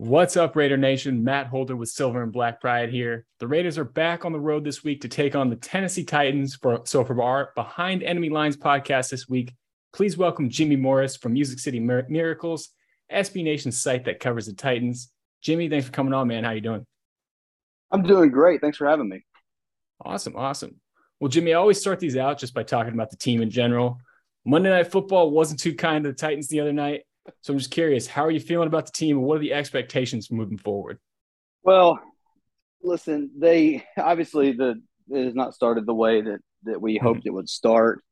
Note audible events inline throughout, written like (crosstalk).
What's up, Raider Nation? Matt Holder with Silver and Black Pride here. The Raiders are back on the road this week to take on the Tennessee Titans. For so for our Behind Enemy Lines podcast this week, please welcome Jimmy Morris from Music City Mir- Miracles, SB Nation's site that covers the Titans. Jimmy, thanks for coming on, man. How you doing? I'm doing great. Thanks for having me. Awesome, awesome. Well, Jimmy, I always start these out just by talking about the team in general. Monday Night Football wasn't too kind to the Titans the other night. So I'm just curious, how are you feeling about the team and what are the expectations moving forward? Well, listen, they obviously the it has not started the way that that we mm-hmm. hoped it would start.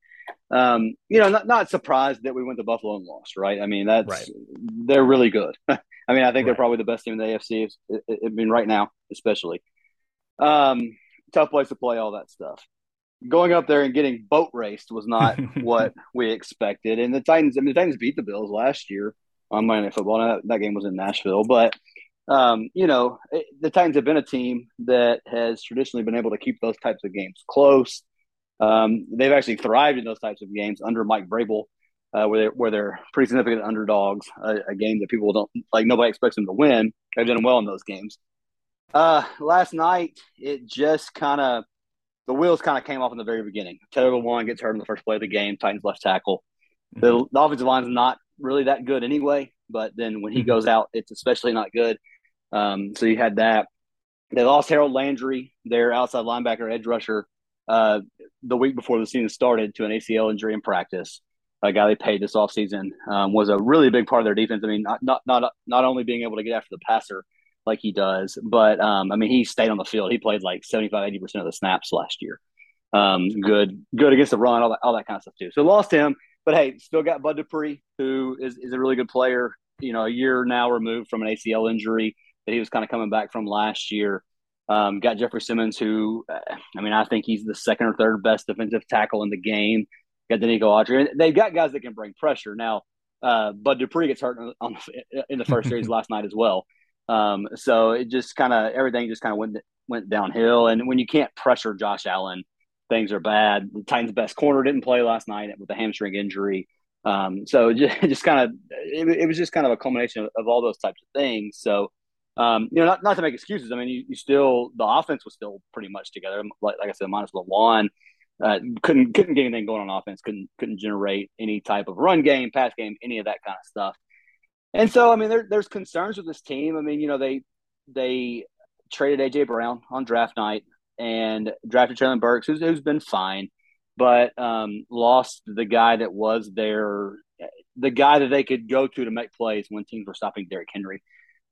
Um, you know, not not surprised that we went to Buffalo and lost, right? I mean, that's right. they're really good. (laughs) I mean, I think right. they're probably the best team in the AFC. I mean, right now, especially. Um, tough place to play, all that stuff. Going up there and getting boat raced was not (laughs) what we expected. And the Titans, I mean, the Titans beat the Bills last year on Monday Night Football. That, that game was in Nashville, but um, you know, it, the Titans have been a team that has traditionally been able to keep those types of games close. Um, they've actually thrived in those types of games under Mike Vrabel, uh, where they're where they're pretty significant underdogs. A, a, game that people don't like, nobody expects them to win. They've done well in those games. Uh, last night, it just kind of the wheels kind of came off in the very beginning. Taylor Lewan gets hurt in the first play of the game. Titans left tackle. Mm-hmm. The, the offensive line's not really that good anyway. But then when he mm-hmm. goes out, it's especially not good. Um, so you had that. They lost Harold Landry, their outside linebacker, edge rusher, uh, the week before the season started to an ACL injury in practice. A guy they paid this offseason um, was a really big part of their defense. I mean, not not not not only being able to get after the passer like he does, but um, I mean, he stayed on the field. He played like 75, 80 percent of the snaps last year. Um, good, good against the run, all that, all that kind of stuff too. So lost him. But hey, still got Bud Dupree, who is, is a really good player. You know, a year now removed from an ACL injury that he was kind of coming back from last year. Um, got Jeffrey Simmons, who, uh, I mean, I think he's the second or third best defensive tackle in the game. Got Denico Autry. And they've got guys that can bring pressure. Now, uh, Bud Dupree gets hurt on, in the first series (laughs) last night as well. Um, so it just kind of everything just kind of went went downhill. And when you can't pressure Josh Allen, things are bad. The Titans' best corner didn't play last night with a hamstring injury. Um, so (laughs) just, just kind of, it, it, was just kind of a culmination of, of all those types of things. So, um, you know, not, not to make excuses. I mean, you, you, still, the offense was still pretty much together. Like, like I said, minus Lewan, uh, couldn't, couldn't get anything going on offense. Couldn't, couldn't generate any type of run game, pass game, any of that kind of stuff. And so, I mean, there, there's concerns with this team. I mean, you know, they, they traded AJ Brown on draft night and drafted Treylon Burks, who's, who's been fine, but um, lost the guy that was their the guy that they could go to to make plays when teams were stopping Derrick Henry.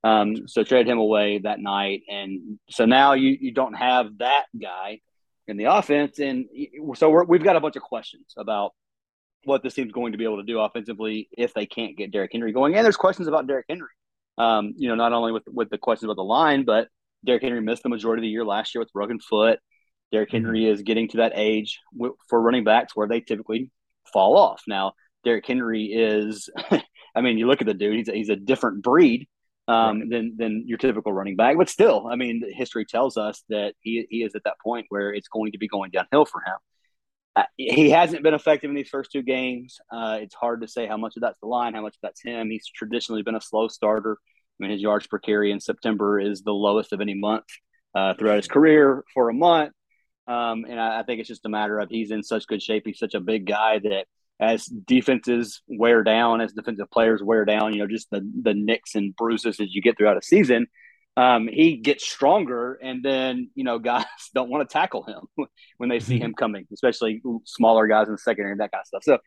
Um, so traded him away that night, and so now you you don't have that guy in the offense, and so we have got a bunch of questions about what this team's going to be able to do offensively if they can't get Derrick Henry going. And there's questions about Derrick Henry. Um, you know, not only with with the questions about the line, but Derrick Henry missed the majority of the year last year with broken foot. Derrick mm-hmm. Henry is getting to that age for running backs where they typically fall off. Now, Derrick Henry is, (laughs) I mean, you look at the dude; he's a, he's a different breed um, right. than than your typical running back. But still, I mean, history tells us that he he is at that point where it's going to be going downhill for him. He hasn't been effective in these first two games. Uh, it's hard to say how much of that's the line, how much of that's him. He's traditionally been a slow starter. I mean, his yards per carry in September is the lowest of any month uh, throughout his career for a month. Um, and I, I, think it's just a matter of he's in such good shape. He's such a big guy that as defenses wear down, as defensive players wear down, you know, just the the nicks and bruises as you get throughout a season, um, he gets stronger. And then you know, (laughs) guys don't want to tackle him (laughs) when they see him (laughs) coming, especially smaller guys in the secondary and that kind of stuff. So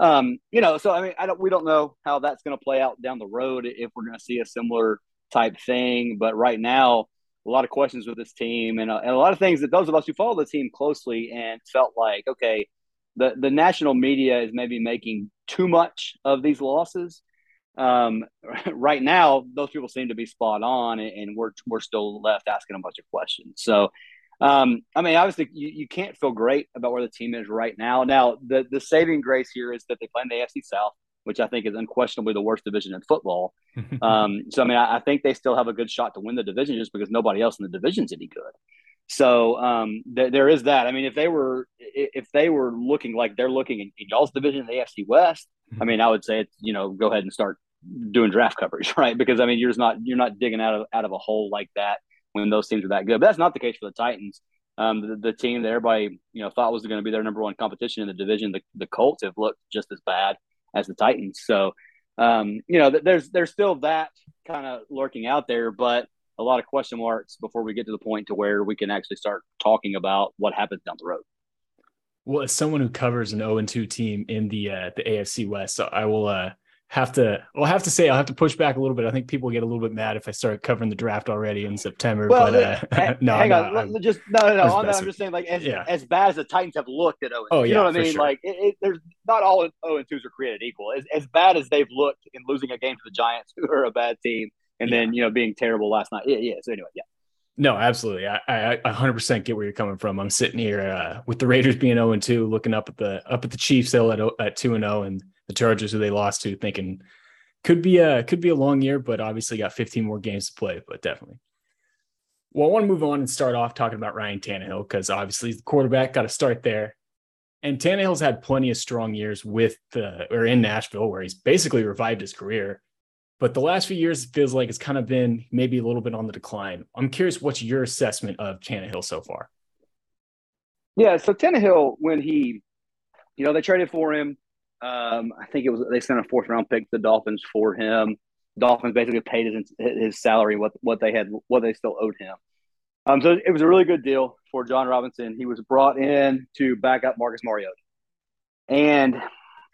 um, you know, so I mean, I don't, we don't know how that's going to play out down the road if we're going to see a similar type thing. But right now, a lot of questions with this team and, uh, and a lot of things that those of us who follow the team closely and felt like, okay, the, the national media is maybe making too much of these losses. Um, (laughs) right now, those people seem to be spot on, and, and we're we're still left asking a bunch of questions. So, um, I mean, obviously, you, you can't feel great about where the team is right now. Now, the, the saving grace here is that they play in the AFC South, which I think is unquestionably the worst division in football. (laughs) um, so, I mean, I, I, think they still have a good shot to win the division just because nobody else in the division's is any good. So um, th- there is that. I mean, if they were if they were looking like they're looking in, in y'all's division, the AFC West, I mean, I would say it's you know go ahead and start doing draft coverage, (laughs) right? Because I mean, you're just not you're not digging out of out of a hole like that when those teams are that good. But that's not the case for the Titans. Um, the, the, team that everybody you know thought was going to be their number one competition in the division, the, the Colts have looked just as bad as the Titans. So um, you know, there's there's still that kind of lurking out there, but a lot of question marks before we get to the point to where we can actually start talking about what happens down the road. Well, as someone who covers an 0 2 team in the uh, the AFC West, so I will uh, have to well I have to say I'll have to push back a little bit. I think people get a little bit mad if I start covering the draft already in September. Well, but uh, (laughs) no, hang on, I'm, just no, no, no. That, I'm just saying, like as, yeah. as bad as the Titans have looked at 0 oh, you yeah, know what I mean? Sure. Like it, it, there's not all 0 2s are created equal. As, as bad as they've looked in losing a game to the Giants, (laughs) who are a bad team, and yeah. then you know being terrible last night. Yeah, yeah. So anyway, yeah. No, absolutely. I, I 100% get where you're coming from. I'm sitting here uh, with the Raiders being 0 and 2, looking up at the up at the Chiefs still at at 2 and 0, and the Chargers who they lost to, thinking could be a could be a long year, but obviously got 15 more games to play. But definitely. Well, I want to move on and start off talking about Ryan Tannehill because obviously the quarterback got to start there. And Tannehill's had plenty of strong years with the or in Nashville, where he's basically revived his career. But the last few years, it feels like it's kind of been maybe a little bit on the decline. I'm curious, what's your assessment of Tannehill so far? Yeah, so Tannehill, when he, you know, they traded for him, um, I think it was they sent a fourth round pick to the Dolphins for him. Dolphins basically paid his his salary what what they had what they still owed him. Um, so it was a really good deal for Jon Robinson. He was brought in to back up Marcus Mariota, and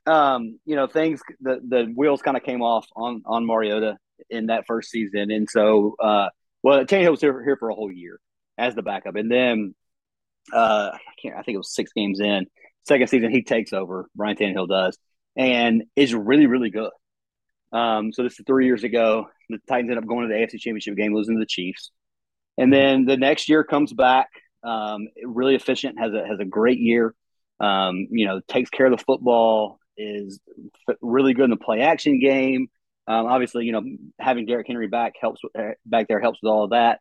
um, you know things the the wheels kind of came off on on Mariota in that first season, and so uh, well Tannehill was here, here for a whole year as the backup, and then uh, I can't I think it was six games in second season he takes over. Ryan Tannehill does, and is really really good. Um, so this is three years ago. The Titans end up going to the AFC Championship game, losing to the Chiefs, and then the next year comes back, um, really efficient, has a has a great year. Um, you know, takes care of the football, is really good in the play action game. Um, obviously, you know, having Derrick Henry back helps uh, back there helps with all of that.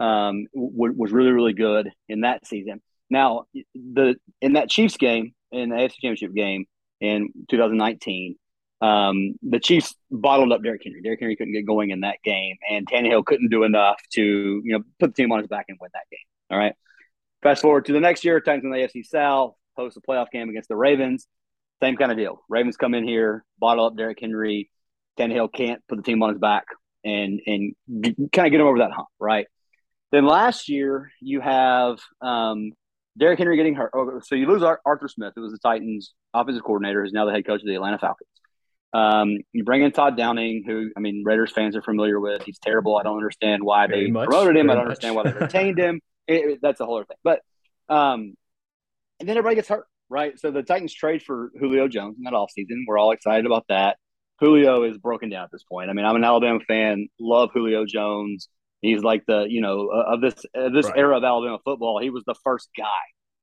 Um, w- was really really good in that season. Now, the in that Chiefs game, in the AFC Championship game in 2019, um, the Chiefs bottled up Derrick Henry. Derrick Henry couldn't get going in that game, and Tannehill couldn't do enough to you know put the team on his back and win that game. All right. Fast forward to the next year, Titans in the AFC South host a playoff game against the Ravens. Same kind of deal. Ravens come in here, bottle up Derrick Henry. Tannehill can't put the team on his back and and kind of get him over that hump, right? Then last year you have um, Derrick Henry getting hurt. Oh, so you lose Arthur Smith, who was the Titans' offensive coordinator, who's now the head coach of the Atlanta Falcons. Um, you bring in Todd Downing, who I mean Raiders fans are familiar with. He's terrible. I don't understand why Very they much. promoted him. I don't much. understand why they retained him. (laughs) It, it, that's a whole other thing. But um, and then everybody gets hurt, right? So the Titans trade for Julio Jones in that offseason. We're all excited about that. Julio is broken down at this point. I mean, I'm an Alabama fan. Love Julio Jones. He's like the you know uh, of this uh, this right. era of Alabama football. He was the first guy,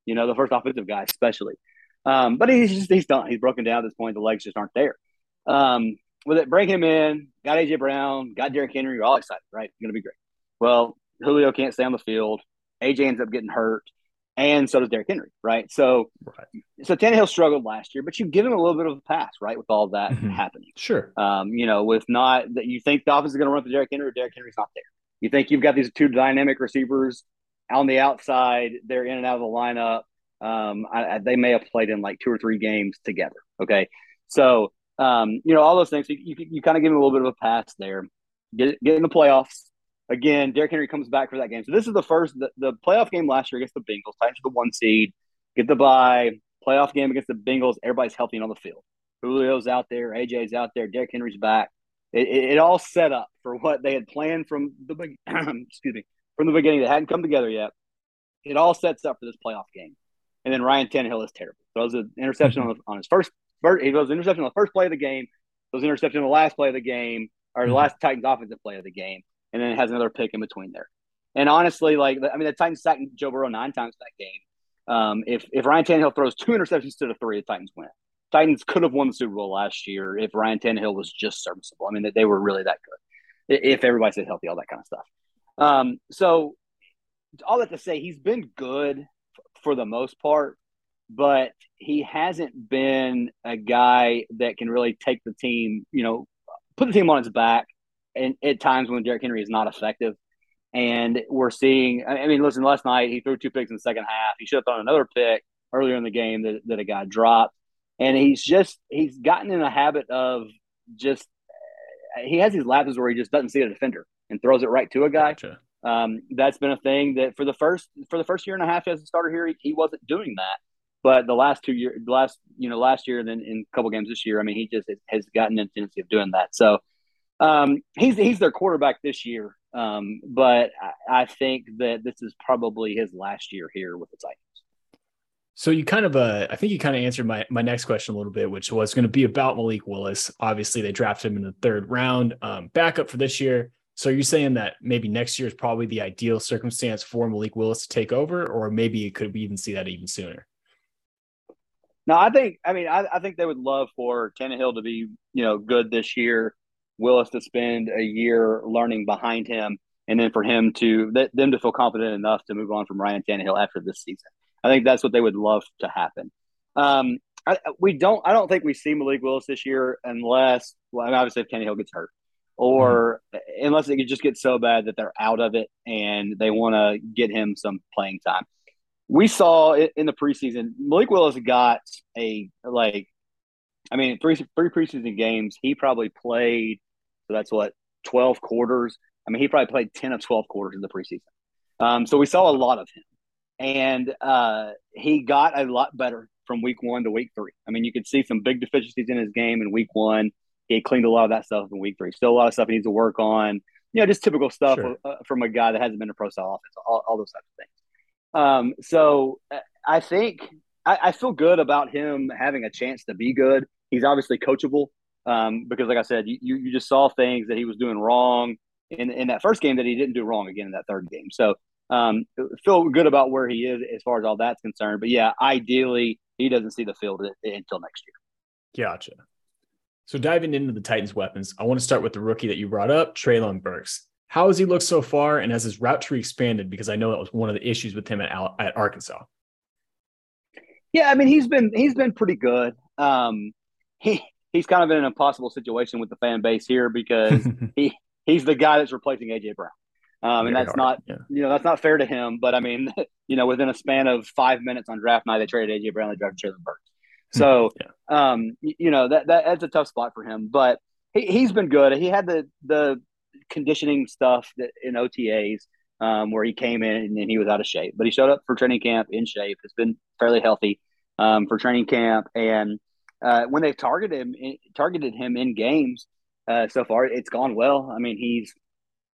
you know, the first offensive guy, especially. Um, but he's just he's done. He's broken down at this point. The legs just aren't there. Um, with it, bring him in. Got AJ Brown. Got Derrick Henry. You're all excited, right? It's Going to be great. Well, Julio can't stay on the field. AJ ends up getting hurt, and so does Derrick Henry, right? So, right. so Tannehill struggled last year, but you give him a little bit of a pass, right, with all that mm-hmm. happening. Sure. Um, you know, with not that you think the offense is going to run for Derrick Henry, Derrick Henry's not there. You think you've got these two dynamic receivers on the outside, they're in and out of the lineup. Um, I, I, they may have played in like two or three games together. Okay. So, um, you know, all those things, you, you, you kind of give them a little bit of a pass there. Get, get in the playoffs. Again, Derrick Henry comes back for that game. So this is the first, the, the playoff game last year against the Bengals, Titans the one seed, get the bye, playoff game against the Bengals. Everybody's healthy on the field. Julio's out there, AJ's out there, Derrick Henry's back it, it, all set up for what they had planned from the (clears throat) excuse me from the beginning that hadn't come together yet. It all sets up for this playoff game, and then Ryan Tannehill is terrible. Throws an interception on, on his first, first he throws an interception on the first play of the game, throws an interception on the last play of the game, or the mm-hmm. last Titans offensive play of the game, and then it has another pick in between there. And honestly, like I mean, the Titans sacked Joe Burrow nine times that game. Um, if if Ryan Tannehill throws two interceptions to the three, the Titans win. Titans could have won the Super Bowl last year if Ryan Tannehill was just serviceable. I mean, they were really that good. If everybody stayed healthy, all that kind of stuff. Um, so all that to say, he's been good for the most part, but he hasn't been a guy that can really take the team, you know, put the team on its back, and at times when Derrick Henry is not effective. And we're seeing, I mean, listen, last night he threw two picks in the second half. He should have thrown another pick earlier in the game that, that a guy dropped. And he's just, he's gotten in a habit of just, he has these lapses where he just doesn't see a defender and throws it right to a guy. Gotcha. Um, that's been a thing that for the first for the first year and a half as a starter here, he, he wasn't doing that. But the last two years, last you know, last year, and then in a couple games this year, I mean, he just has gotten a tendency of doing that. So um, he's he's their quarterback this year, um, but I, I, think that this is probably his last year here with the Titans. So you kind of, uh, I think you kind of answered my my next question a little bit, which was going to be about Malik Willis. Obviously, they drafted him in the third round, um, backup for this year. So you're saying that maybe next year is probably the ideal circumstance for Malik Willis to take over, or maybe it could we even see that even sooner? No, I think. I mean, I, I think they would love for Tannehill to be, you know, good this year Willis to spend a year learning behind him, and then for him to them to feel confident enough to move on from Ryan Tannehill after this season. I think that's what they would love to happen. Um, I, we don't. I don't think we see Malik Willis this year unless, well, I mean, obviously if Tannehill gets hurt, or mm-hmm. unless it just get so bad that they're out of it and they want to get him some playing time. We saw in the preseason, Malik Willis got a like, I mean, three three preseason games. He probably played so that's what, 12 quarters. I mean, he probably played 10 of 12 quarters in the preseason. Um, so we saw a lot of him. And uh, he got a lot better from week one to week three. I mean, you could see some big deficiencies in his game in week one. He cleaned a lot of that stuff in week three. Still a lot of stuff he needs to work on. You know, just typical stuff sure. uh, from a guy that hasn't been a pro style offense, all, all, those types of things. Um, so uh, I think I, I feel good about him having a chance to be good. He's obviously coachable um, because, like I said, you, you just saw things that he was doing wrong in, in that first game that he didn't do wrong again in that third game. So um, feel good about where he is as far as all that's concerned. But yeah, ideally, he doesn't see the field until next year. Gotcha. So diving into the Titans' weapons, I want to start with the rookie that you brought up, Treylon Burks. How has he looked so far, and has his route tree expanded? Because I know that was one of the issues with him at, at Arkansas. Yeah, I mean he's been he's been pretty good. Um, he he's kind of in an impossible situation with the fan base here because (laughs) he he's the guy that's replacing AJ Brown. Um, and that's hard. not yeah. you know that's not fair to him. But I mean, (laughs) you know, within a span of five minutes on draft night, they traded AJ Brown, they drafted Treylon Burks. So, yeah. um, you know that, that that's a tough spot for him. But he he's been good. He had the the conditioning stuff that in OTAs um, where he came in and, and, he was out of shape, but he showed up for training camp in shape. Has been fairly healthy um, for training camp and uh, when they've targeted him, targeted him in games uh, so far, it's gone well. I mean, he's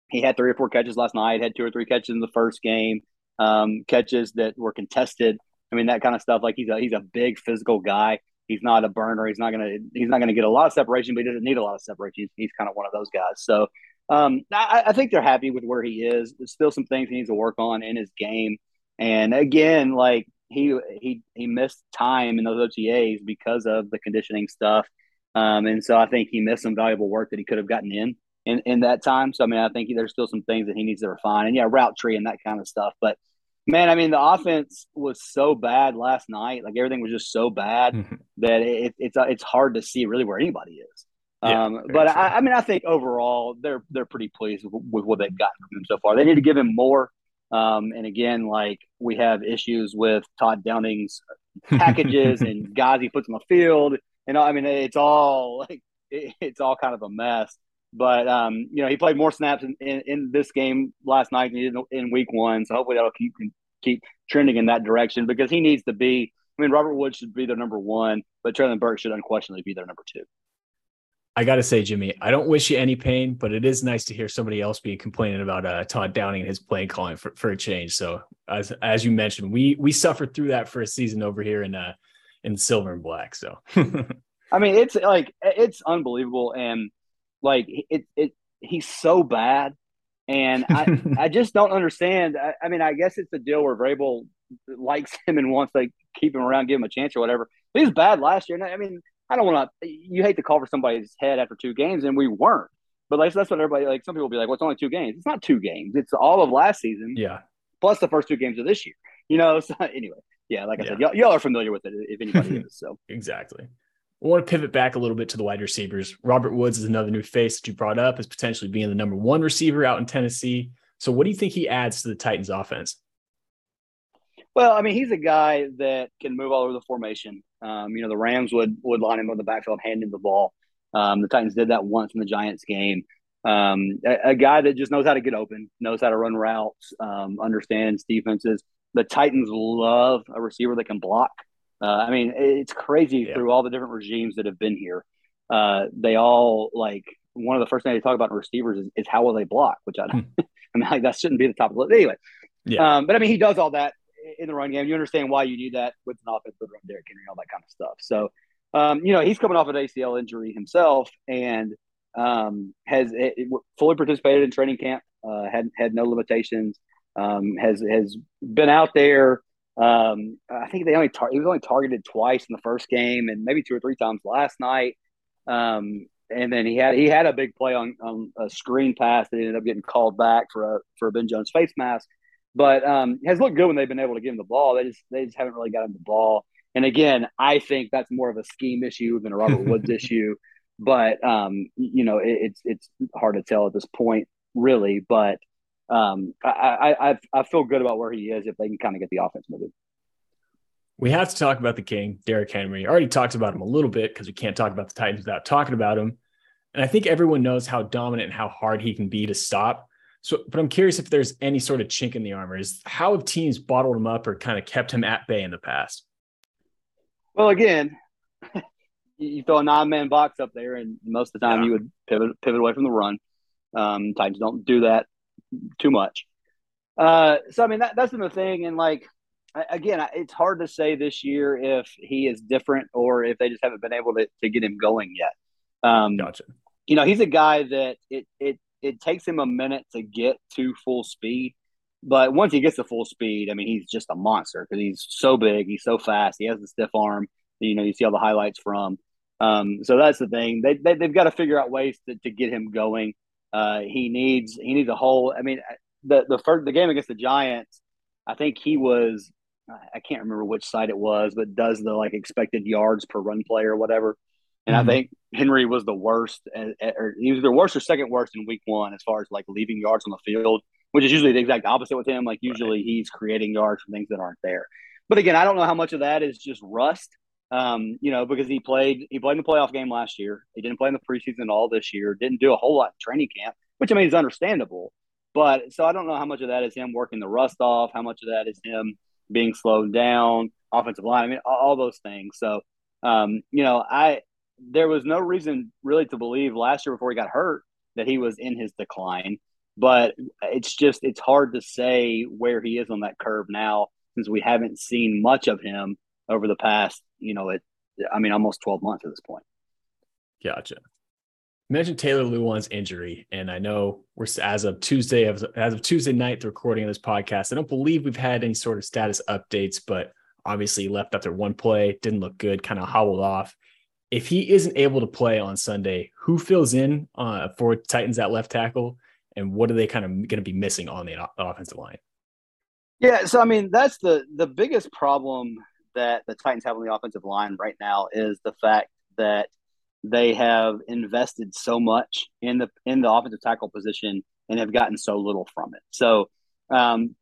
he had three or four catches last night, had two or three catches in the first game, um, catches that were contested. I mean, that kind of stuff. Like he's a he's a big physical guy. He's not a burner. He's not gonna he's not gonna get a lot of separation, but he doesn't need a lot of separation. He's, he's kind of one of those guys. So um, I, I think they're happy with where he is. There's still some things he needs to work on in his game. And again, like he he he missed time in those OTAs because of the conditioning stuff. Um, and so I think he missed some valuable work that he could have gotten in, in in that time. So I mean, I think there's still some things that he needs to refine, and yeah, route tree and that kind of stuff. But man, I mean, the offense was so bad last night. Like everything was just so bad mm-hmm. that it, it's it's hard to see really where anybody is. Yeah, um, but I, I, mean, I think overall they're they're pretty pleased with, with, what they've gotten from him so far. They need to give him more. Um, and again, like we have issues with Todd Downing's (laughs) packages and guys he puts on the field. And I mean, it's all like it, it's all kind of a mess. But um, you know, he played more snaps in, in, in, this game last night than he did in week one. So hopefully that'll keep keep trending in that direction because he needs to be. I mean, Robert Woods should be their number one, but Treylon Burks should unquestionably be their number two. I got to say, Jimmy, I don't wish you any pain, but it is nice to hear somebody else be complaining about uh, Todd Downing and his play calling for, for a change. So as as you mentioned, we we suffered through that for a season over here in uh in silver and black. So (laughs) I mean, it's like it's unbelievable, and like it it he's so bad, and I (laughs) I just don't understand. I, I, mean, I guess it's the deal where Vrabel likes him and wants to keep him around, give him a chance or whatever. But he was bad last year. And I mean, I don't want to. You hate to call for somebody's head after two games, and we weren't. But like that's what everybody like. Some people will be like, "Well, it's only two games." It's not two games. It's all of last season. Yeah. Plus the first two games of this year. You know. (laughs) So anyway, yeah. Like I yeah. said, y'all, y'all, are familiar with it if anybody (laughs) is. So exactly. I want to pivot back a little bit to the wide receivers. Robert Woods is another new face that you brought up as potentially being the number one receiver out in Tennessee. So, what do you think he adds to the Titans' offense? Well, I mean, he's a guy that can move all over the formation. Um, you know, the Rams would would line him on the backfield, hand him the ball. Um, the Titans did that once in the Giants game. Um, a, a, guy that just knows how to get open, knows how to run routes, um, understands defenses. The Titans love a receiver that can block. Uh, I mean, it's crazy yeah. through all the different regimes that have been here. Uh, they all like one of the first things they talk about in receivers is, is how will they block, which I, hmm. (laughs) I mean, like, that shouldn't be the top of the list anyway. Yeah. Um, but I mean, he does all that in the run game. You understand why you need that with an offense with run Derrick Henry, all that kind of stuff. So, um, you know, he's coming off an ACL injury himself and um, has it, it fully participated in training camp. Uh, had had no limitations. Um, has has been out there. Um, I think they only tar- he was only targeted twice in the first game, and maybe two or three times last night. Um, and then he had he had a big play on, on a screen pass that ended up getting called back for a for a Ben Jones face mask. But um, has looked good when they've been able to give him the ball. They just they just haven't really got him the ball. And again, I think that's more of a scheme issue than a Robert (laughs) Woods issue. But um, you know, it, it's it's hard to tell at this point, really. But um, I, I I feel good about where he is if they can kind of get the offense moving. We have to talk about the King, Derrick Henry. I already talked about him a little bit because we can't talk about the Titans without talking about him. And I think everyone knows how dominant and how hard he can be to stop. So, but I'm curious if there's any sort of chink in the armor. Is how have teams bottled him up or kind of kept him at bay in the past? Well, again, (laughs) you throw a nine man box up there, and most of the time yeah. you would pivot pivot away from the run. Um, Titans don't do that too much. Uh, so I mean that, that's the thing, and like again, it's hard to say this year if he is different or if they just haven't been able to, to get him going yet. Um, gotcha. You know, he's a guy that it it it takes him a minute to get to full speed, but once he gets to full speed, I mean, he's just a monster because he's so big, he's so fast, he has the stiff arm. You know, you see all the highlights from. Um, so that's the thing. They, they have got to figure out ways to, to get him going. Uh, he needs he needs a whole. I mean, the the first the game against the Giants, I think he was. I can't remember which side it was, but does the like expected yards per run play or whatever. And mm-hmm. I think Henry was the worst, or he was the worst or second worst in week one as far as like leaving yards on the field, which is usually the exact opposite with him. Like usually right. he's creating yards from things that aren't there. But again, I don't know how much of that is just rust um, you know, because he played he played in the playoff game last year. He didn't play in the preseason all this year. Didn't do a whole lot in training camp, which I mean is understandable. But so I don't know how much of that is him working the rust off. How much of that is him being slowed down, offensive line. I mean, all, all those things. So, um, you know, I there was no reason really to believe last year before he got hurt that he was in his decline. But it's just it's hard to say where he is on that curve now since we haven't seen much of him over the past, you know, it, I mean, almost 12 months at this point. Gotcha. You mentioned Taylor Lewan's injury, and I know we're as of Tuesday, as of Tuesday night, the recording of this podcast. I don't believe we've had any sort of status updates, but obviously he left after one play, didn't look good, kind of hobbled off. If he isn't able to play on Sunday, who fills in uh, for Titans at left tackle, and what are they kind of going to be missing on the offensive line? Yeah, so I mean that's the the biggest problem that the Titans have on the offensive line right now is the fact that they have invested so much in the in the offensive tackle position and have gotten so little from it. So, um,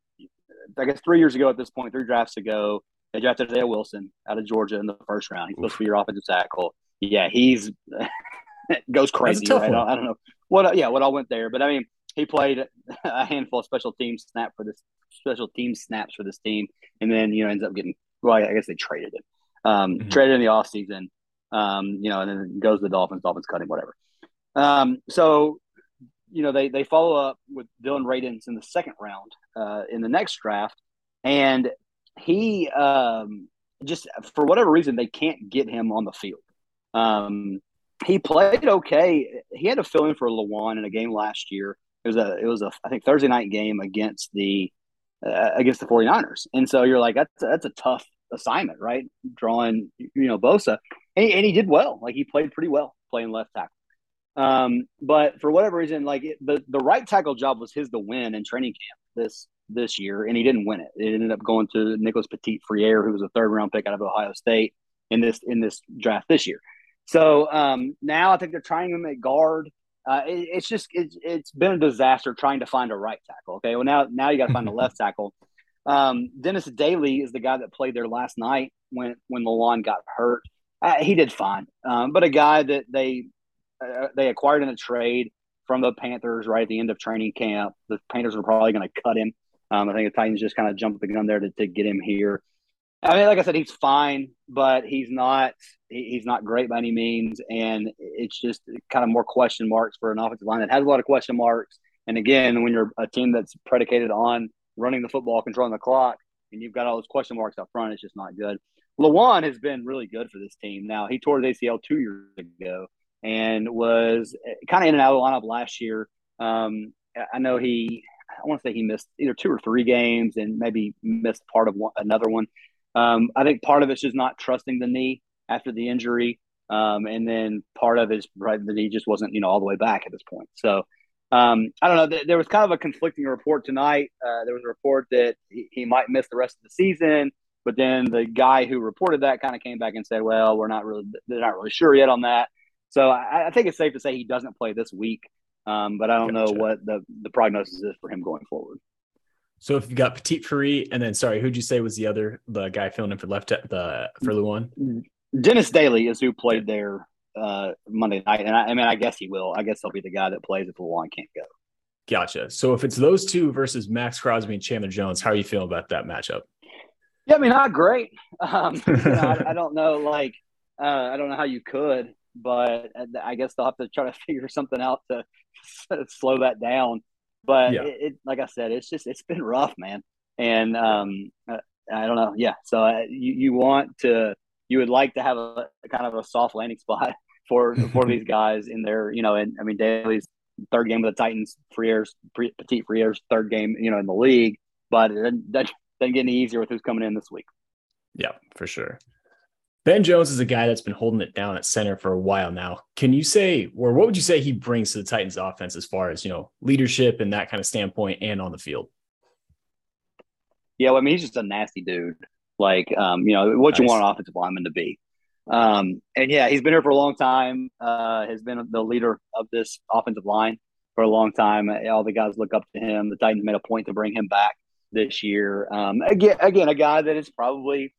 I guess three years ago at this point, three drafts ago, they drafted Isaiah Wilson out of Georgia in the first round. He's supposed to be your offensive tackle. Yeah, he's (laughs) goes crazy. Right? I, don't, I don't know what. Yeah, what all went there, but I mean, he played (laughs) a handful of special teams snap for this special team snaps for this team, and then you know ends up getting well, I guess they traded him. Um, mm-hmm. Traded in the offseason, um, you know, and then goes to the Dolphins, Dolphins cut him, whatever. Um, so, you know, they, they follow up with Dillon Radunz in the second round uh, in the next draft. And he um, just, for whatever reason, they can't get him on the field. Um, he played okay. He had to fill in for Lewan in a game last year. It was a, it was a, I think Thursday night game against the, uh, against the 49ers. And so you're like, that's, that's a tough assignment, right? Drawing, you know, Bosa, and he, and he did well. Like he played pretty well playing left tackle. Um, but for whatever reason, like it, the the right tackle job was his to win in training camp this this year, and he didn't win it. It ended up going to Nicholas Petit Frere, who was a third round pick out of Ohio State in this in this draft this year. So um, now I think they're trying him at guard. Uh, it, it's just it's, it's been a disaster trying to find a right tackle. Okay, well now now you got to find a (laughs) left tackle. Um, Dennis Daly is the guy that played there last night when when Lewan got hurt. Uh, he did fine, um, but a guy that they uh, they acquired in a trade from the Panthers right at the end of training camp. The Panthers are probably going to cut him. Um, I think the Titans just kind of jumped the gun there to, to get him here. I mean, like I said, he's fine, but he's not he's not great by any means, and it's just kind of more question marks for an offensive line that has a lot of question marks. And again, when you're a team that's predicated on running the football, controlling the clock, and you've got all those question marks up front, it's just not good. Lewan has been really good for this team. Now he tore his ACL two years ago and was kind of in and out of the lineup last year. Um, I know he, I want to say he missed either two or three games and maybe missed part of one, another one. Um, I think part of it's just not trusting the knee after the injury. Um, and then part of it is right the knee just wasn't, you know, all the way back at this point. So um, I don't know. There was kind of a conflicting report tonight. Uh, there was a report that he, he, might miss the rest of the season, but then the guy who reported that kind of came back and said, "Well, we're not really, they're not really sure yet on that." So I, I think it's safe to say he doesn't play this week. Um, but I don't gotcha. know what the the prognosis is for him going forward. So if you got Petit Frere, and then sorry, who'd you say was the other the guy filling in for left the for Lewan? Dennis Daly is who played there uh, Monday night, and I, I, mean I guess he will. I guess he'll be the guy that plays if Lewan can't go. Gotcha. So if it's those two versus Maxx Crosby and Chandler Jones, how are you feeling about that matchup? Yeah, I mean not great. Um, (laughs) you know, I, I, don't know, like uh, I don't know how you could, but I guess they'll have to try to (laughs) figure something out to (laughs) slow that down. But yeah. it, it, like I said, it's just it's been rough, man. And um, I don't know. Yeah. So uh, you you want to you would like to have a kind of a soft landing spot for (laughs) for these guys in their You know, and I mean Daly's third game with the Titans, Frere's Petit Frere's third game, you know, in the league. But it doesn't, doesn't get any easier with who's coming in this week. Yeah, for sure. Ben Jones is a guy that's been holding it down at center for a while now. Can you say, or what would you say he brings to the Titans offense as far as, you know, leadership and that kind of standpoint and on the field? Yeah, well, I mean, he's just a nasty dude. Like, um, you know, what nice. you want an offensive lineman to be. Um, and yeah, he's been here for a long time, uh, has been the leader of this offensive line for a long time. All the guys look up to him. The Titans made a point to bring him back this year. Um, again, again, a guy that is probably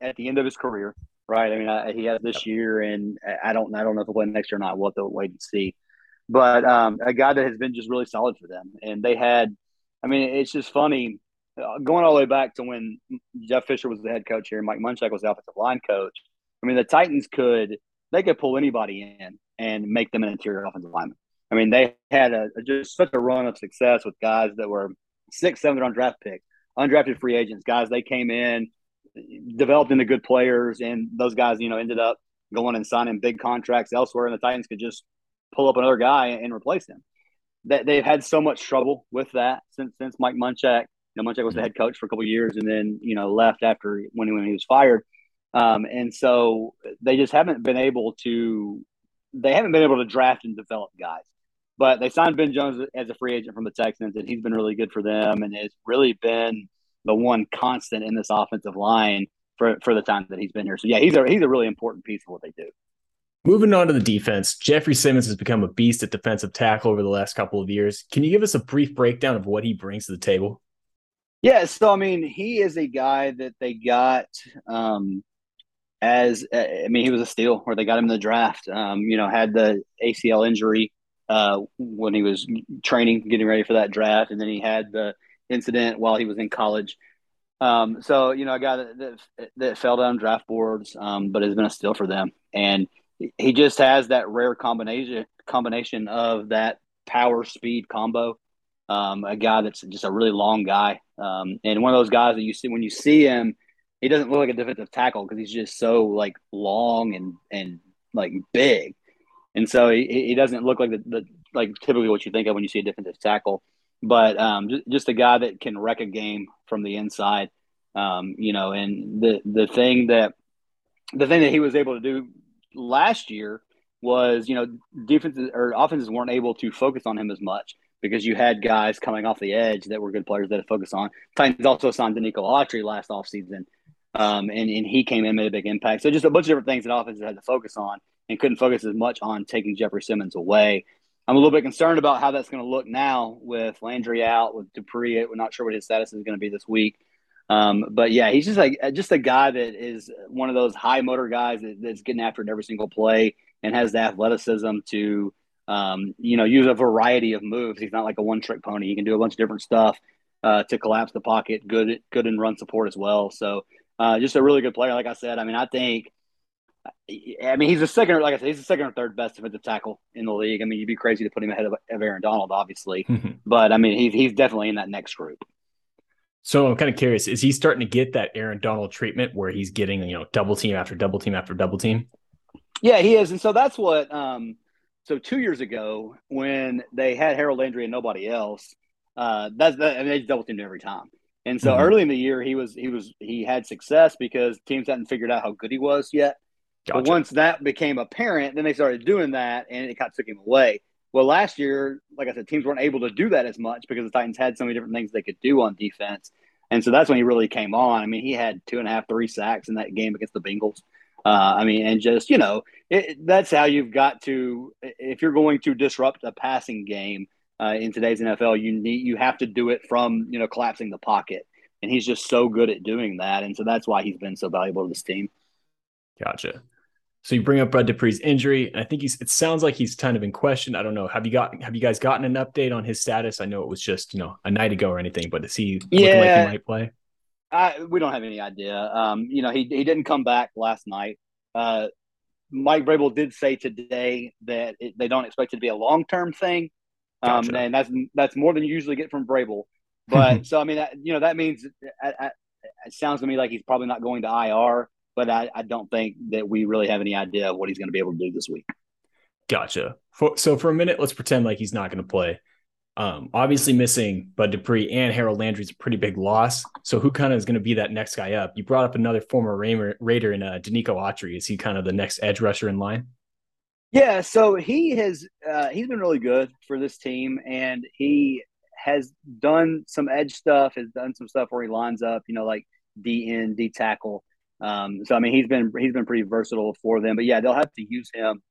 at the end of his career, right? I mean, I, he has this year, and I don't, I don't know if he'll play next year or not. We'll have to wait and see. But um, a guy that has been just really solid for them, and they had. I mean, it's just funny uh, going all the way back to when Jeff Fisher was the head coach here, and Mike Munchak was the offensive line coach. I mean, the Titans could they could pull anybody in and make them an interior offensive lineman. I mean, they had a, just such a run of success with guys that were six, seven on draft picks, undrafted free agents, guys. They came in, developed into good players, and those guys, you know, ended up going and signing big contracts elsewhere, and the Titans could just pull up another guy and replace him. That they've had so much trouble with that since since Mike Munchak. You know, Munchak was the mm-hmm. head coach for a couple years, and then you know left after when when he was fired. Um, and so they just haven't been able to. They haven't been able to draft and develop guys. But they signed Ben Jones as a free agent from the Texans, and he's been really good for them, and has really been the one constant in this offensive line for, for the time that he's been here. So yeah, he's a he's a really important piece of what they do. Moving on to the defense, Jeffrey Simmons has become a beast at defensive tackle over the last couple of years. Can you give us a brief breakdown of what he brings to the table? Yeah, so I mean, he is a guy that they got um, as I mean, he was a steal, or they got him in the draft. Um, you know, had the ACL injury uh, when he was training, getting ready for that draft, and then he had the incident while he was in college. Um, so you know, a guy that, that, that fell down draft boards, um, but has been a steal for them, and he just has that rare combination combination of that power speed combo. Um, a guy that's just a really long guy, um, and one of those guys that you see when you see him, he doesn't look like a defensive tackle because he's just so like long and and like big, and so he, he doesn't look like the, the like typically what you think of when you see a defensive tackle but um, just, just a guy that can wreck a game from the inside. Um, you know, and the the thing that the thing that he was able to do last year was, you know, defenses or offenses weren't able to focus on him as much because you had guys coming off the edge that were good players that had focused on. Titans also signed Denico Autry last offseason, um, and, and he came in, made a big impact. So just a bunch of different things that offenses had to focus on. and couldn't focus as much on taking Jeffrey Simmons away. I'm a little bit concerned about how that's going to look now with Landry out, with Dupree. We're not sure what his status is going to be this week. Um, but yeah, he's just like just a guy that is one of those high motor guys that, that's getting after it every single play and has the athleticism to um, you know use a variety of moves. He's not like a one trick pony. He can do a bunch of different stuff uh, to collapse the pocket. Good, good in run support as well. So uh, just a really good player. Like I said, I mean, I think. I mean, he's the second, like I said, he's the second or third best defensive tackle in the league. I mean, you'd be crazy to put him ahead of, of Aaron Donald, obviously, but I mean, he's he's definitely in that next group. So I'm kind of curious: is he starting to get that Aaron Donald treatment where he's getting you know double team after double team after double team? Yeah, he is, and so that's what. Um, so two years ago, when they had Harold Landry and nobody else, uh, that's that. I mean, they double teamed every time. And so mm-hmm. early in the year, he was he was he had success because teams hadn't figured out how good he was yet. Gotcha. But once that became apparent, then they started doing that, and it kind of took him away. Well, last year, like I said, teams weren't able to do that as much because the Titans had so many different things they could do on defense. And so that's when he really came on. I mean, he had two and a half, three sacks in that game against the Bengals. Uh, I mean, and just, you know, it, that's how you've got to, if you're going to disrupt a passing game uh, in today's NFL, you need, you have to do it from, you know, collapsing the pocket. And he's just so good at doing that. And so that's why he's been so valuable to this team. Gotcha. So you bring up Bud Dupree's injury, and I think he's. It sounds like he's kind of in question. I don't know. Have you got? Have you guys gotten an update on his status? I know it was just you know a night ago or anything, but is he yeah, looking like he might play? I, we don't have any idea. Um, you know, he he didn't come back last night. Uh, Mike Vrabel did say today that it, they don't expect it to be a long term thing, um, gotcha. and that's that's more than you usually get from Vrabel. But (laughs) so I mean, that, you know, that means I, I, it sounds to me like he's probably not going to IR but I, I don't think that we really have any idea of what he's going to be able to do this week. Gotcha. For, so for a minute, let's pretend like he's not going to play. Um, obviously, missing Bud Dupree and Harold Landry is a pretty big loss. So who kind of is going to be that next guy up? You brought up another former Raider, in uh, Denico Autry. Is he kind of the next edge rusher in line? Yeah, so he has uh, he's been really good for this team, and he has done some edge stuff, has done some stuff where he lines up, you know, like D end, D tackle. Um, so I mean, he's been he's been pretty versatile for them. But yeah, they'll have to use him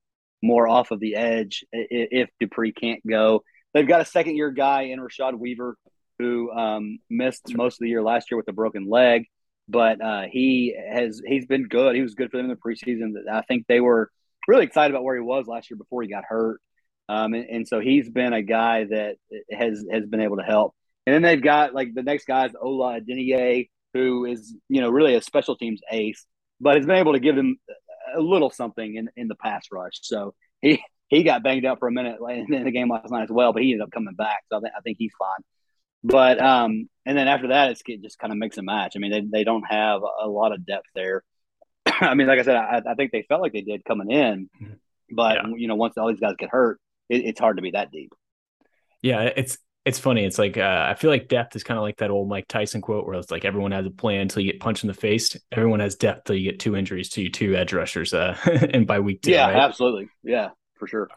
more off of the edge if Dupree can't go. They've got a second year guy in Rashad Weaver who um, missed most of the year last year with a broken leg, but uh, he has he's been good. He was good for them in the preseason. I think they were really excited about where he was last year before he got hurt. Um, and, and, so he's been a guy that has has been able to help. And then they've got like the next guy is Ola Adeniyi, who is you know really a special teams ace, but has been able to give them a little something in, in the pass rush. So he he got banged up for a minute in the game last night as well, but he ended up coming back. So I think I think he's fine. But um, and then after that, it's it just kind of mix and match. I mean, they they don't have a lot of depth there. (clears throat) I mean, like I said, I, I, think they felt like they did coming in, but yeah. you know, once all these guys get hurt, it, it's hard to be that deep. Yeah, it's it's funny. It's like uh, I feel like depth is kind of like that old Mike Tyson quote where it's like everyone has a plan until you get punched in the face. Everyone has depth till you get two injuries to you two edge rushers. Uh, (laughs) and by week two, yeah, right? absolutely, yeah, for sure.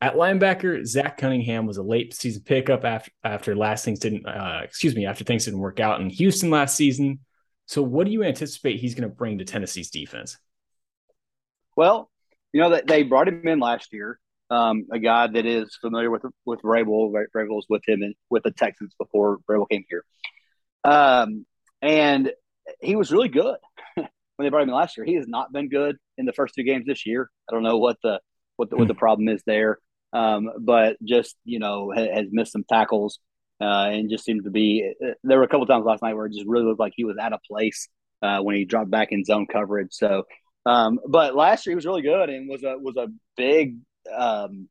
At linebacker, Zach Cunningham was a late season pickup after after last things didn't. Uh, excuse me, after things didn't work out in Houston last season. So, what do you anticipate he's going to bring to Tennessee's defense? Well, you know that they brought him in last year um, a guy that is familiar with with Vrabel. Vrabel was with him and with the Texans before Vrabel came here, um, and he was really good (laughs) when they brought him in last year. He has not been good in the first two games this year. I don't know what the what the, what the hmm. problem is there, um, but just you know has, has missed some tackles uh, and just seemed to be. There were a couple times last night where it just really looked like he was out of place uh, when he dropped back in zone coverage. So. Um, but last year he was really good and was a was a big um,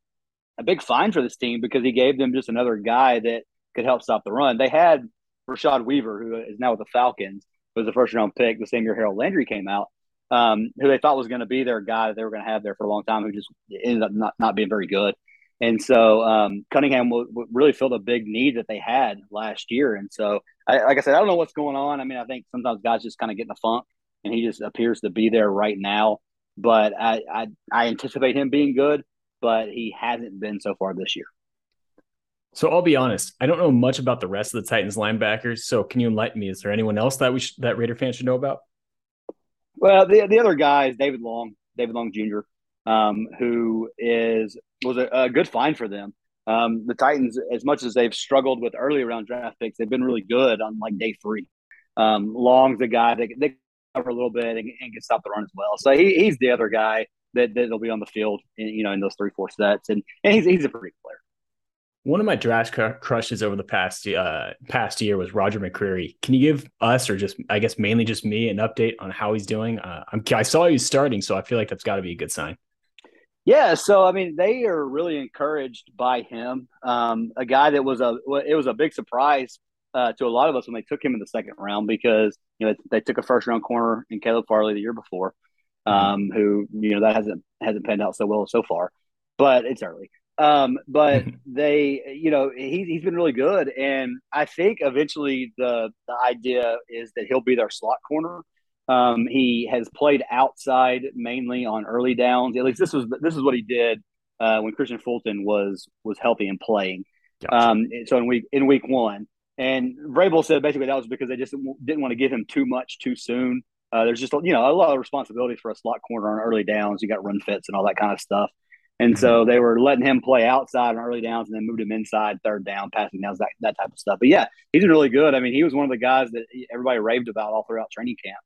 a big find for this team because he gave them just another guy that could help stop the run. They had Rashad Weaver, who is now with the Falcons, was a first round pick the same year Harold Landry came out, um, who they thought was going to be their guy that they were going to have there for a long time, who just ended up not, not being very good. And so um, Cunningham w- w- really filled a big need that they had last year. And so, I, like I said, I don't know what's going on. I mean, I think sometimes guys just kind of get in a funk, and he just appears to be there right now. But I, I, I anticipate him being good but he hasn't been so far this year. So I'll be honest, I don't know much about the rest of the Titans linebackers. So can you enlighten me? Is there anyone else that we sh- that Raider fans should know about? Well, the the other guy is David Long, David Long Jr. um, who is was a, a, good find for them. Um, the Titans, as much as they've struggled with early round draft picks, they've been really good on like day three. Um, Long's a guy that they cover a little bit and, and can stop the run as well. So he, he's the other guy that that'll be on the field, in, you know, in those three four sets, and and he's he's a pretty player. One of my draft crushes over the past uh, past year was Roger McCreary. Can you give us, or just I guess mainly just me, an update on how he's doing? Uh, I saw he's starting, so I feel like that's got to be a good sign. Yeah, so I mean, they are really encouraged by him. Um, a guy that was a it was a big surprise uh, to a lot of us when they took him in the second round because you know they took a first round corner in Caleb Farley the year before, mm-hmm. um, who you know that hasn't hasn't panned out so well so far, but it's early. Um, but (laughs) they, you know, he's he's been really good, and I think eventually the the idea is that he'll be their slot corner. Um, he has played outside mainly on early downs. At least this was this is what he did uh, when Kristian Fulton was was healthy and playing. Gotcha. Um, so in week in week one, and Vrabel said basically that was because they just didn't want to give him too much too soon. Uh, there's just you know a lot of responsibilities for a slot corner on early downs. You got run fits and all that kind of stuff. And mm-hmm. so they were letting him play outside on early downs and then moved him inside third down, passing downs, that, that type of stuff. But yeah, he's been really good. I mean, he was one of the guys that everybody raved about all throughout training camp.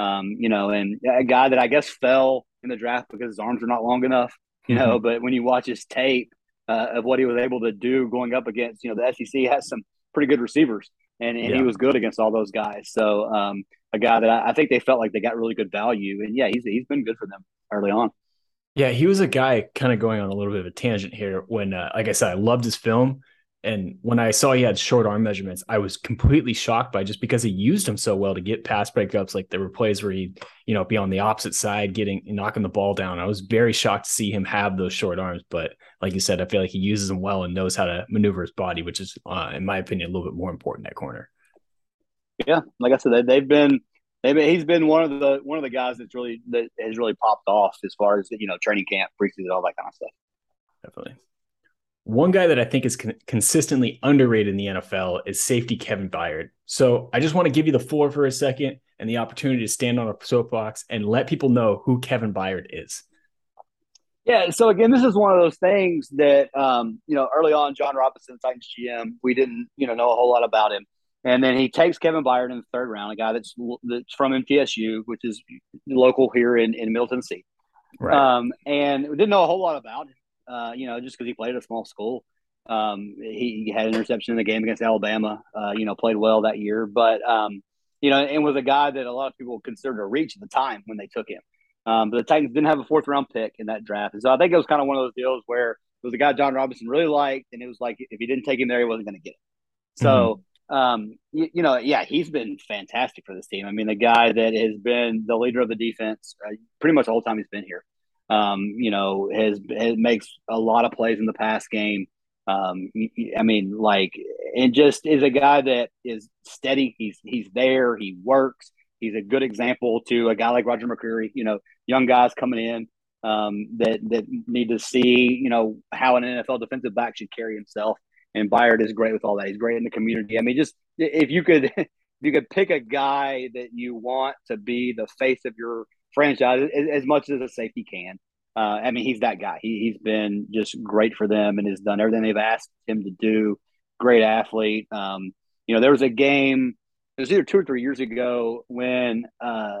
Um, you know, and a guy that I guess fell in the draft because his arms are not long enough, you know, mm-hmm. but when you watch his tape uh, of what he was able to do going up against, you know, the SEC has some pretty good receivers and, and yeah. he was good against all those guys. So um, a guy that I, I think they felt like they got really good value and yeah, he's, he's been good for them early on. Yeah, he was a guy kind of going on a little bit of a tangent here when, uh, like I said, I loved his film. And when I saw he had short arm measurements, I was completely shocked by just because he used them so well to get pass breakups. Like there were plays where he'd, you know, be on the opposite side, getting knocking the ball down. I was very shocked to see him have those short arms. But like you said, I feel like he uses them well and knows how to maneuver his body, which is, uh, in my opinion, a little bit more important at corner. Yeah, like I said, they've been he's been one of the one of the guys that's really that has really popped off as far as you know training camp, preseason, all that kind of stuff. Definitely. One guy that I think is con- consistently underrated in the NFL is safety Kevin Byard. So I just want to give you the floor for a second and the opportunity to stand on a soapbox and let people know who Kevin Byard is. Yeah. So again, this is one of those things that um, you know early on, Jon Robinson, Titans GM, we didn't you know know a whole lot about him. And then he takes Kevin Byard in the third round, a guy that's that's from MTSU, which is local here in, in Middle Tennessee. Right. Um, and we didn't know a whole lot about him, uh, you know, just because he played at a small school. Um, he, had an interception in the game against Alabama, uh, you know, played well that year. But, um, you know, and was a guy that a lot of people considered a reach at the time when they took him. Um, but the Titans didn't have a fourth round pick in that draft. And so I think it was kind of one of those deals where it was a guy Jon Robinson really liked, and it was like if he didn't take him there, he wasn't going to get it. So, mm-hmm um, you, you, know, yeah, he's been fantastic for this team. I mean, the guy that has been the leader of the defense uh, pretty much the whole time he's been here. Um, you know, has, has makes a lot of plays in the pass game. Um, I mean, like, and just is a guy that is steady. He's he's there. He works. He's a good example to a guy like Roger McCreary. You know, young guys coming in um, that that need to see you know how an NFL defensive back should carry himself and Byard is great with all that. He's great in the community. I mean, just if you could, (laughs) if you could pick a guy that you want to be the face of your franchise as, much as a safety can. Uh, I mean, he's that guy. He, he's been just great for them and has done everything they've asked him to do. Great athlete. Um, you know, there was a game. It was either two or three years ago when, uh,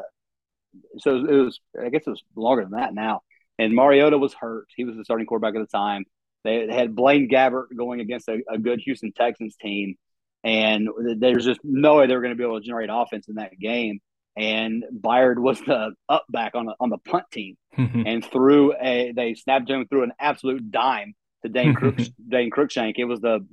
so it was. I guess it was longer than that now. And Mariota was hurt. He was the starting quarterback at the time. They had Blaine Gabbert going against a, a good Houston Texans team, and there's just no way they were going to be able to generate offense in that game. And Byard was the up back on the on the punt team, and threw a they snapped him through an absolute dime to Dane Crooks, (laughs) Dane Cruikshank. It was the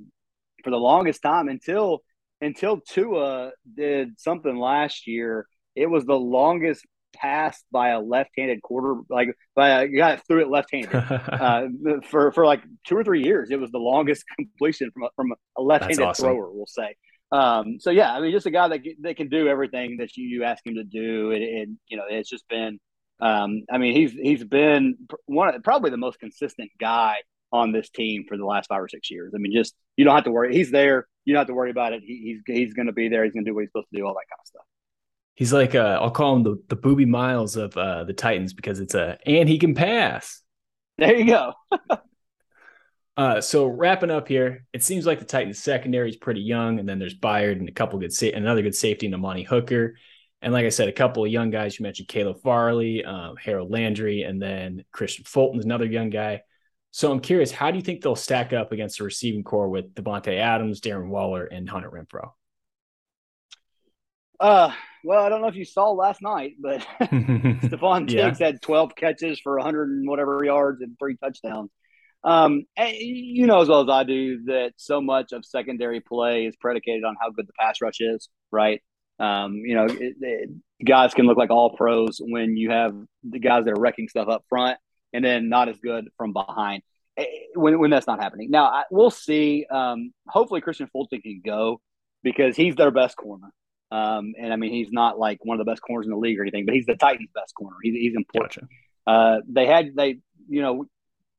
for the longest time until until Tua did something last year. It was the longest pass by a left-handed quarter, like by a guy threw it left-handed (laughs) uh, for for like two or three years. It was the longest (laughs) completion from a, from a left-handed awesome. thrower, we'll say. Um, so yeah, I mean, just a guy that that can do everything that you, you ask him to do, and, and you know, it's just been. Um, I mean, he's he's been one probably the most consistent guy on this team for the last five or six years. I mean, just you don't have to worry. He's there. You don't have to worry about it. He, he's he's going to be there. He's going to do what he's supposed to do. All that kind of stuff he's like uh, I'll call him the the Boobie Miles of uh, the Titans because it's a and he can pass. There you go. (laughs) uh, so wrapping up here, it seems like the Titans secondary is pretty young, and then there's Byard and a couple good sa- another good safety in Amani Hooker. And like I said, a couple of young guys. You mentioned Caleb Farley, um, Harold Landry, and then Kristian Fulton is another young guy. So I'm curious, how do you think they'll stack up against the receiving corps with Davante Adams, Darren Waller, and Hunter Renfrow? Uh, well, I don't know if you saw last night, but (laughs) (laughs) yeah. Diggs had 12 catches for 100 and whatever yards and three touchdowns. Um, you know as well as I do that so much of secondary play is predicated on how good the pass rush is, right? Um, you know, it, it, guys can look like all pros when you have the guys that are wrecking stuff up front and then not as good from behind eh, when, when that's not happening. Now, I, we'll see. Um, hopefully, Kristian Fulton can go because he's their best corner. Um, and I mean, he's not like one of the best corners in the league or anything, but he's the Titans' best corner. He's, he's important. Gotcha. Uh, they had, they, you know,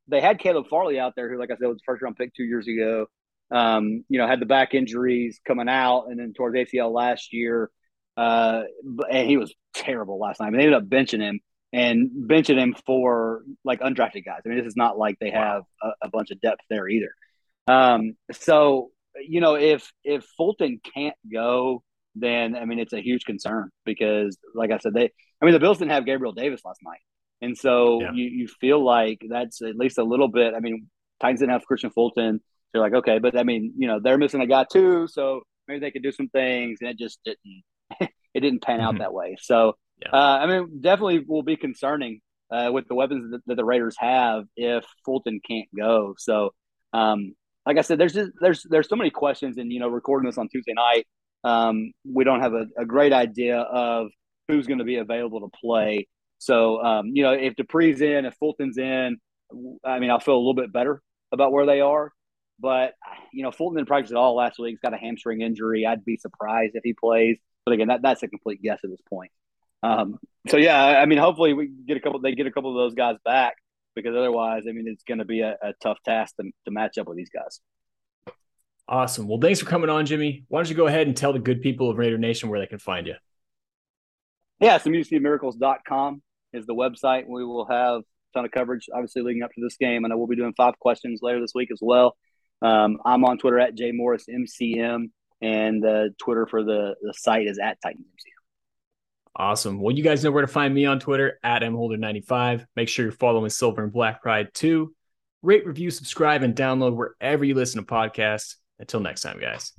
they had Caleb Farley out there, who, like I said, was first round pick two years ago. Um, you know, had the back injuries coming out, and then towards ACL last year, uh, and he was terrible last night. I mean, they ended up benching him and benching him for like undrafted guys. I mean, this is not like they have a, a bunch of depth there either. Um, so you know, if if Fulton can't go, then I mean, it's a huge concern because, like I said, they. I mean, the Bills didn't have Gabriel Davis last night, and so yeah. you you feel like that's at least a little bit. I mean, Titans didn't have Kristian Fulton. So you're like, okay, but I mean, you know, they're missing a guy too, so maybe they could do some things, and it just didn't. (laughs) it didn't pan out mm-hmm. that way. So yeah. uh, I mean, definitely will be concerning uh, with the weapons that, that, the Raiders have if Fulton can't go. So, um, like I said, there's just there's there's so many questions, and you know, recording this on Tuesday night, um, we don't have a, a, great idea of who's going to be available to play. So, um, you know, if Dupree's in, if Fulton's in, I mean, I'll feel a little bit better about where they are. But you know, Fulton didn't practice at all last week. He's got a hamstring injury. I'd be surprised if he plays. But again, that, that's a complete guess at this point. Um, so yeah, I mean, hopefully we get a couple. They get a couple of those guys back because otherwise, I mean, it's going to be a, a, tough task to, to match up with these guys. Awesome. Well, thanks for coming on, Jimmy. Why don't you go ahead and tell the good people of Raider Nation where they can find you? Yeah, it's so musiccitymiracles.com is the website. We will have a ton of coverage, obviously, leading up to this game. And I will be doing five questions later this week as well. Um, I'm on Twitter at jmorrismcm, and the Twitter for the, the site is at TitansMCM. Awesome. Well, you guys know where to find me on Twitter at mholder95. Make sure you're following Silver and Black Pride too. Rate, review, subscribe, and download wherever you listen to podcasts. Until next time, guys.